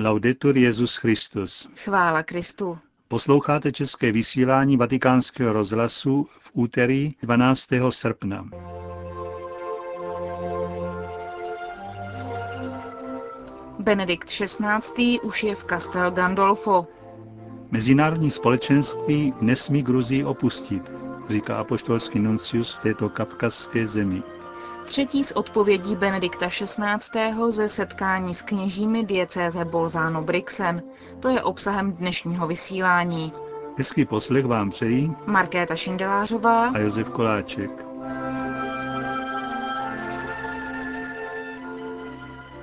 Laudetur Jezus Christus. Chvála Kristu. Posloucháte české vysílání Vatikánského rozhlasu v úterý 12. srpna. Benedikt XVI. už je v Castel Gandolfo. Mezinárodní společenství nesmí Gruzii opustit, říká apoštolský nuncius v této kavkazské zemi. Třetí z odpovědí Benedikta XVI. ze setkání s kněžími diecéze Bolzano Brixen. To je obsahem dnešního vysílání. Hezký poslech vám přejí Markéta Šindelářová a Josef Koláček.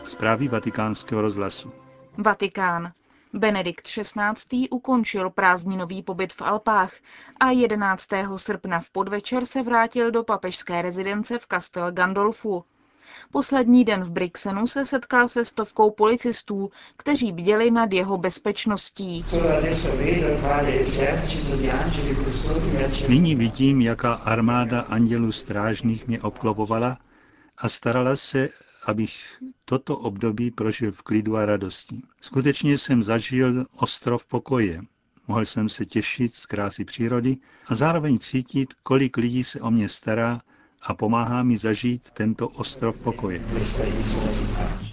Zprávy vatikánského rozhlasu. Vatikán. Benedikt XVI. ukončil prázdninový pobyt v Alpách a 11. srpna v podvečer se vrátil do papežské rezidence v Castel Gandolfu. Poslední den v Brixenu se setkal se stovkou policistů, kteří bděli nad jeho bezpečností. Nyní vidím, jaká armáda andělů strážných mě obklopovala a starala se, abych toto období prožil v klidu a radosti. Skutečně jsem zažil ostrov pokoje. Mohl jsem se těšit z krásy přírody a zároveň cítit, kolik lidí se o mě stará a pomáhá mi zažít tento ostrov pokoje.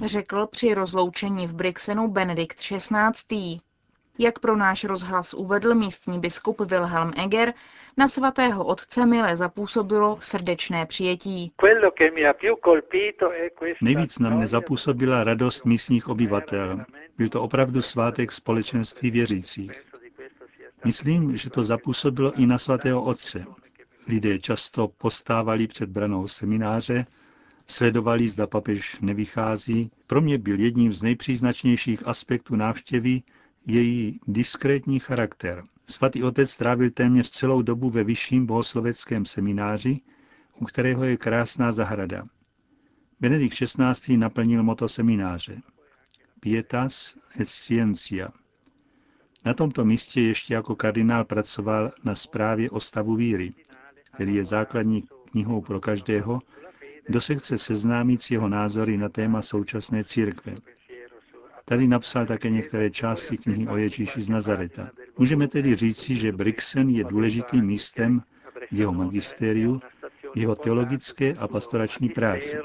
Řekl při rozloučení v Brixenu Benedikt XVI. Jak pro náš rozhlas uvedl místní biskup Wilhelm Eger, na svatého otce mile zapůsobilo srdečné přijetí. Nejvíc na mne zapůsobila radost místních obyvatel. Byl to opravdu svátek společenství věřících. Myslím, že to zapůsobilo i na svatého otce. Lidé často postávali před branou semináře, sledovali, zda papež nevychází. Pro mě byl jedním z nejpříznačnějších aspektů návštěvy její diskrétní charakter. Svatý otec strávil téměř celou dobu ve vyšším bohosloveckém semináři, u kterého je krásná zahrada. Benedikt XVI. naplnil moto semináře. Pietas et scientia. Na tomto místě ještě jako kardinál pracoval na zprávě o stavu víry, který je základní knihou pro každého, kdo se chce seznámit s jeho názory na téma současné církve. Tady napsal také některé části knihy o Ježíši z Nazareta. Můžeme tedy říci, že Brixen je důležitým místem v jeho magistériu, jeho teologické a pastorační práci.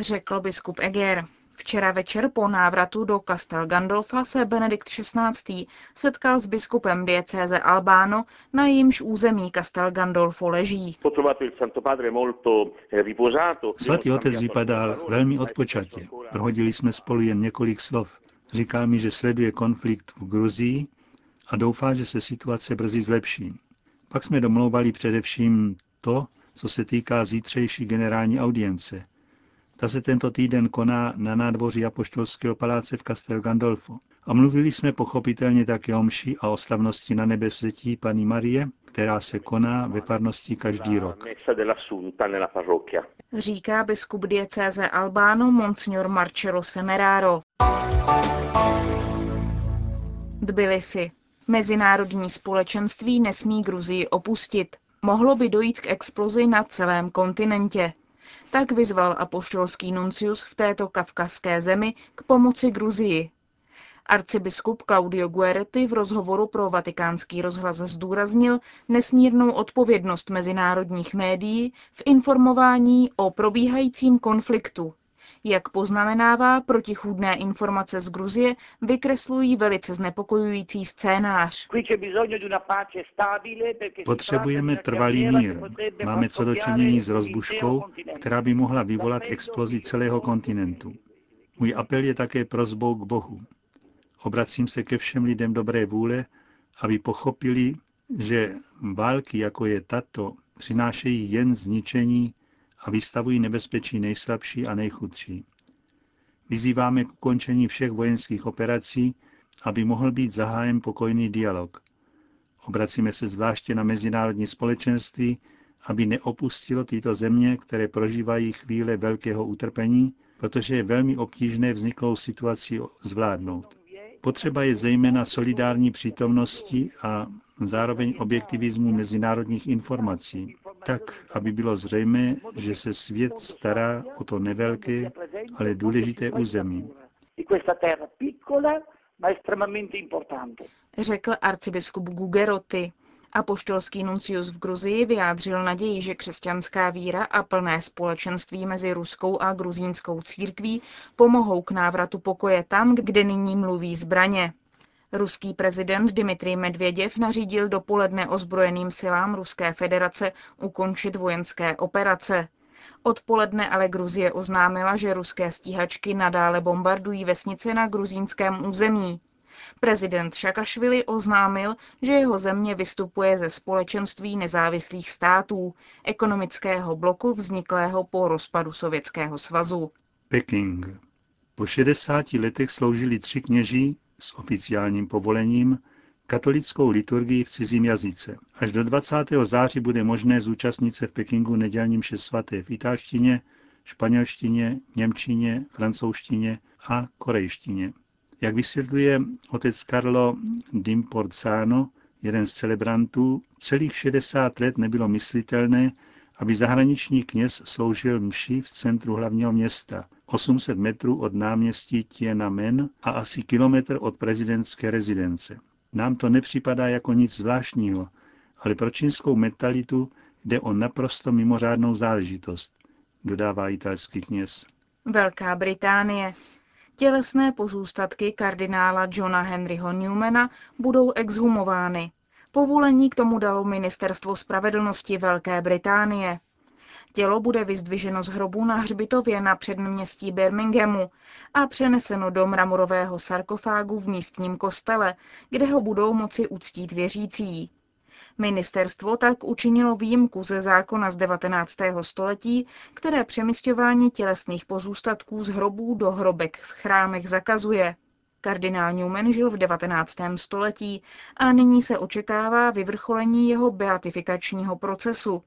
Řekl biskup Eger. Včera večer po návratu do Castel Gandolfa se Benedikt XVI. setkal s biskupem diecéze Albáno, na jejímž území Castel Gandolfo leží. Svatý otec vypadal velmi odpočatě. Prohodili jsme spolu jen několik slov. Říkal mi, že sleduje konflikt v Gruzii a doufá, že se situace brzy zlepší. Pak jsme domlouvali především to, co se týká zítřejší generální audience – ta se tento týden koná na nádvoří Apoštolského paláce v Castel Gandolfo. A mluvili jsme pochopitelně také o mši a o slavnosti na nebevzetí paní Marie, která se koná ve farnosti každý rok. Říká biskup diecéze Albáno Monsignor Marcello Semeraro. Tbilisi. Mezinárodní společenství nesmí Gruzii opustit. Mohlo by dojít k explozi na celém kontinentě. Tak vyzval apoštolský nuncius v této kavkazské zemi k pomoci Gruzii. Arcibiskup Claudio Gueretti v rozhovoru pro vatikánský rozhlas zdůraznil nesmírnou odpovědnost mezinárodních médií v informování o probíhajícím konfliktu jak poznamenává, protichůdné informace z Gruzie vykreslují velice znepokojující scénář. Potřebujeme trvalý mír. Máme co dočinění s rozbuškou, která by mohla vyvolat explozi celého kontinentu. Můj apel je také prozbou k Bohu. Obracím se ke všem lidem dobré vůle, aby pochopili, že války, jako je tato, přinášejí jen zničení a vystavují nebezpečí nejslabší a nejchudší. Vyzýváme k ukončení všech vojenských operací, aby mohl být zahájen pokojný dialog. Obracíme se zvláště na mezinárodní společenství, aby neopustilo tyto země, které prožívají chvíle velkého utrpení, protože je velmi obtížné vzniklou situaci zvládnout. Potřeba je zejména solidární přítomnosti a zároveň objektivismu mezinárodních informací. Tak, aby bylo zřejmé, že se svět stará o to nevelké, ale důležité území. Řekl arcibiskup Gugeroty. Apoštolský nuncius v Gruzii vyjádřil naději, že křesťanská víra a plné společenství mezi ruskou a gruzínskou církví pomohou k návratu pokoje tam, kde nyní mluví zbraně. Ruský prezident Dmitrij Medvěděv nařídil dopoledne ozbrojeným silám Ruské federace ukončit vojenské operace. Odpoledne ale Gruzie oznámila, že ruské stíhačky nadále bombardují vesnice na gruzínském území. Prezident Šakašvili oznámil, že jeho země vystupuje ze společenství nezávislých států, ekonomického bloku vzniklého po rozpadu Sovětského svazu. Peking. Po 60 letech sloužili tři kněží s oficiálním povolením katolickou liturgii v cizím jazyce. Až do 20. září bude možné zúčastnit se v Pekingu nedělnímše svaté v italštině, španělštině, němčině, francouzštině a korejštině. Jak vysvětluje otec Carlo Dimporzano, jeden z celebrantů, celých 60 let nebylo myslitelné, aby zahraniční kněz sloužil mši v centru hlavního města, 800 metrů od náměstí Tiananmen a asi kilometr od prezidentské rezidence. Nám to nepřipadá jako nic zvláštního, ale pro čínskou mentalitu jde o naprosto mimořádnou záležitost, dodává italský kněz. Velká Británie. Tělesné pozůstatky kardinála Johna Henryho Newmana budou exhumovány. Povolení k tomu dalo Ministerstvo spravedlnosti Velké Británie. Tělo bude vyzdviženo z hrobu na hřbitově na předměstí Birminghamu a přeneseno do mramorového sarkofágu v místním kostele, kde ho budou moci uctít věřící. Ministerstvo tak učinilo výjimku ze zákona z 19. století, které přemysťování tělesných pozůstatků z hrobů do hrobek v chrámech zakazuje. Kardinál Newman žil v 19. století a nyní se očekává vyvrcholení jeho beatifikačního procesu.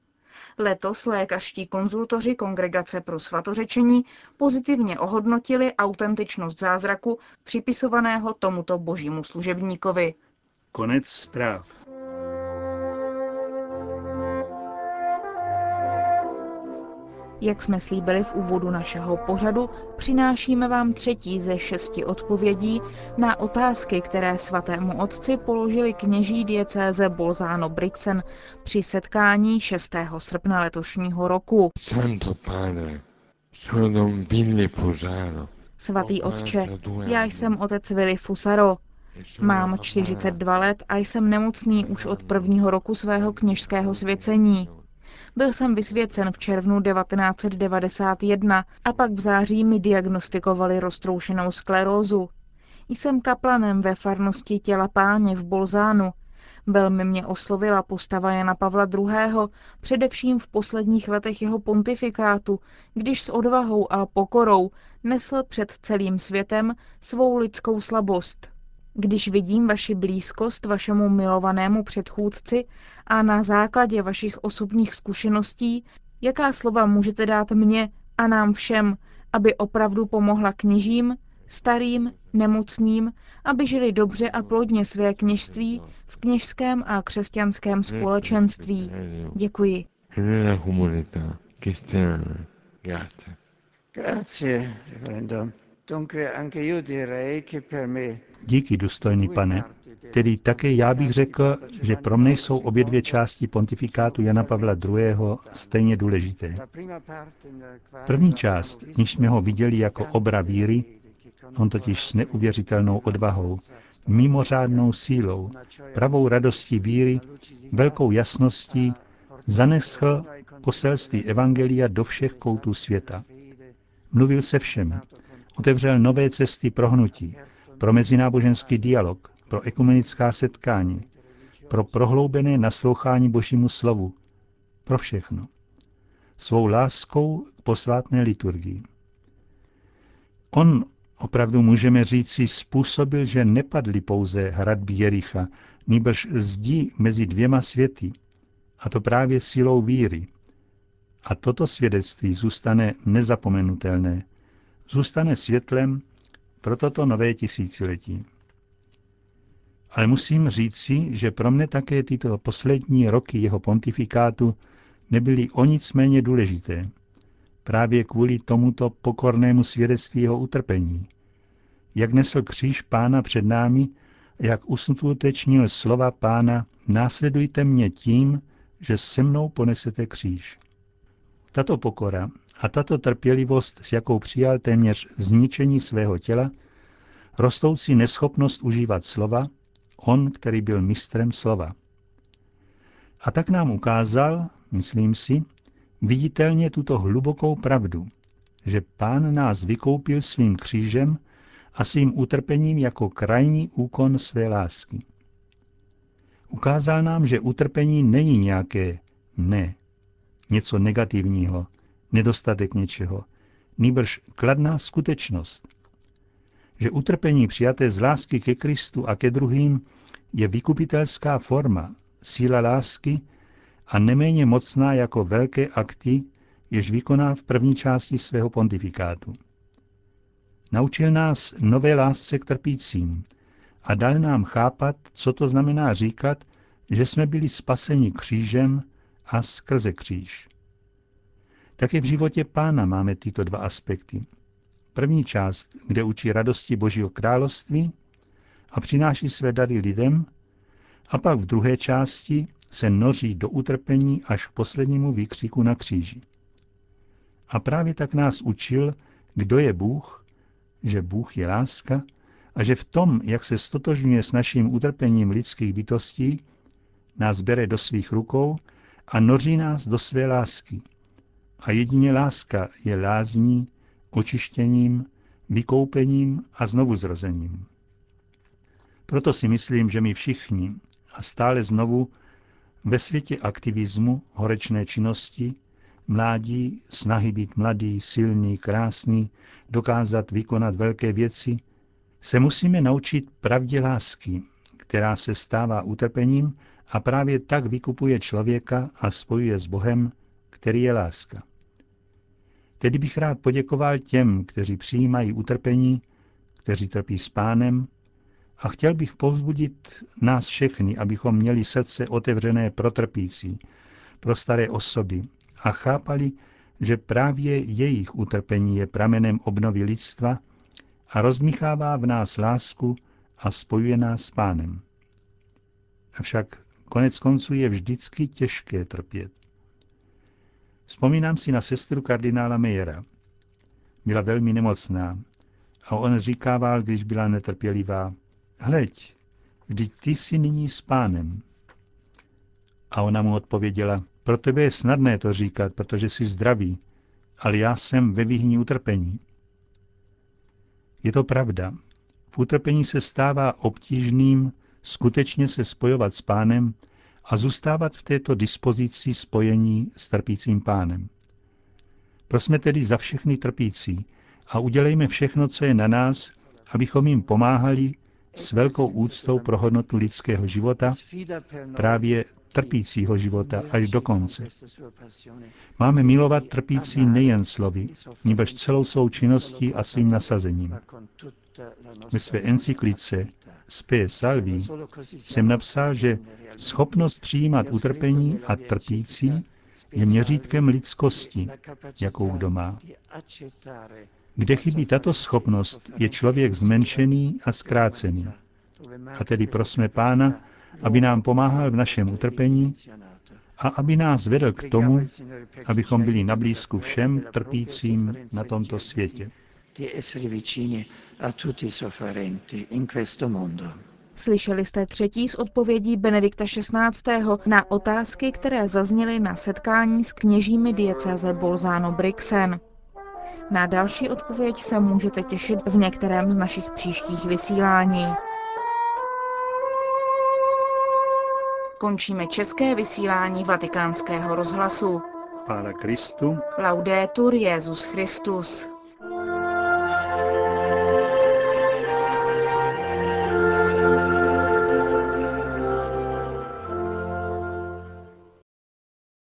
Letos lékařští konzultoři Kongregace pro svatořečení pozitivně ohodnotili autentičnost zázraku připisovaného tomuto božímu služebníkovi. Konec zpráv. Jak jsme slíbili v úvodu našeho pořadu, přinášíme vám třetí ze šesti odpovědí na otázky, které svatému otci položili kněží diecéze Bolzano Brixen při setkání 6. srpna letošního roku. Santo padre, sono Willy Fusaro. Svatý otče, já jsem otec Willy Fusaro. Mám 42 let a jsem nemocný už od prvního roku svého kněžského svěcení. Byl jsem vysvěcen v červnu 1991 a pak v září mi diagnostikovali roztroušenou sklerózu. Jsem kaplanem ve farnosti těla páně v Bolzánu. Velmi mě oslovila postava Jana Pavla II., především v posledních letech jeho pontifikátu, když s odvahou a pokorou nesl před celým světem svou lidskou slabost. Když vidím vaši blízkost vašemu milovanému předchůdci a na základě vašich osobních zkušeností, jaká slova můžete dát mně a nám všem, aby opravdu pomohla kněžím, starým, nemocným, aby žili dobře a plodně své kněžství v kněžském a křesťanském společenství. Děkuji. Grazie, Díky, důstojný pane. Tedy také já bych řekl, že pro mne jsou obě dvě části pontifikátu Jana Pavla II. stejně důležité. První část, níž jsme ho viděli jako obra víry, on totiž s neuvěřitelnou odvahou, mimořádnou sílou, pravou radostí víry, velkou jasností, zanesl poselství Evangelia do všech koutů světa. Mluvil se všemi, otevřel nové cesty pro hnutí, pro mezináboženský dialog, pro ekumenická setkání, pro prohloubené naslouchání Božímu slovu, pro všechno. Svou láskou k posvátné liturgii. On, opravdu můžeme říci, způsobil, že nepadly pouze hradby Jericha, nýbrž zdí mezi dvěma světy, a to právě silou víry. A toto svědectví zůstane nezapomenutelné, zůstane světlem pro toto nové tisíciletí. Ale musím říci, že pro mne také tyto poslední roky jeho pontifikátu nebyly o nic méně důležité. Právě kvůli tomuto pokornému svědectví jeho utrpení. Jak nesl kříž pána před námi, jak uskutečnil slova pána, následujte mě tím, že se mnou ponesete kříž. Tato pokora a tato trpělivost, s jakou přijal téměř zničení svého těla, rostoucí neschopnost užívat slova, on, který byl mistrem slova. A tak nám ukázal, myslím si, viditelně tuto hlubokou pravdu, že pán nás vykoupil svým křížem a svým utrpením jako krajní úkon své lásky. Ukázal nám, že utrpení není nějaké ne, něco negativního, nedostatek něčeho, nýbrž kladná skutečnost. Že utrpení přijaté z lásky ke Kristu a ke druhým je vykupitelská forma, síla lásky a neméně mocná jako velké akty, jež vykonal v první části svého pontifikátu. Naučil nás nové lásce k trpícím a dal nám chápat, co to znamená říkat, že jsme byli spaseni křížem a skrze kříž. Také v životě pána máme tyto dva aspekty. První část, kde učí radosti Božího království a přináší své dary lidem, a pak v druhé části se noří do utrpení až k poslednímu výkřiku na kříži. A právě tak nás učil, kdo je Bůh, že Bůh je láska a že v tom, jak se stotožňuje s naším utrpením lidských bytostí, nás bere do svých rukou a noří nás do své lásky. A jedině láska je lázní, očištěním, vykoupením a znovuzrozením. Proto si myslím, že my všichni a stále znovu ve světě aktivismu, horečné činnosti, mládí, snahy být mladý, silný, krásný, dokázat vykonat velké věci, se musíme naučit pravdě lásky, která se stává utrpením a právě tak vykupuje člověka a spojuje s Bohem, který je láska. Tedy bych rád poděkoval těm, kteří přijímají utrpení, kteří trpí s pánem, a chtěl bych povzbudit nás všechny, abychom měli srdce otevřené pro trpící, pro staré osoby a chápali, že právě jejich utrpení je pramenem obnovy lidstva a rozmíchává v nás lásku a spojuje nás s pánem. Avšak konec konců je vždycky těžké trpět. Vzpomínám si na sestru kardinála Mejera. Byla velmi nemocná a on říkával, když byla netrpělivá, hleď, vždyť ty jsi nyní s pánem. A ona mu odpověděla, pro tebe je snadné to říkat, protože jsi zdravý, ale já jsem ve výhní utrpení. Je to pravda. V utrpení se stává obtížným skutečně se spojovat s pánem a zůstávat v této dispozici spojení s trpícím pánem. Prosme tedy za všechny trpící a udělejme všechno, co je na nás, abychom jim pomáhali s velkou úctou pro hodnotu lidského života, právě trpícího života až do konce. Máme milovat trpící nejen slovy, nebož celou svou činností a svým nasazením. Ve své encyklice Spe Salvi jsem napsal, že schopnost přijímat utrpení a trpící je měřítkem lidskosti, jakou kdo má. Kde chybí tato schopnost, je člověk zmenšený a zkrácený. A tedy prosme Pána, aby nám pomáhal v našem utrpení a aby nás vedl k tomu, abychom byli na blízku všem trpícím na tomto světě. Slyšeli jste třetí z odpovědí Benedikta XVI. na otázky, které zazněly na setkání s kněžími diecéze Bolzano-Brixen. Na další odpověď se můžete těšit v některém z našich příštích vysílání. Končíme české vysílání vatikánského rozhlasu. Chvála Kristu. Laudetur Jezus Christus.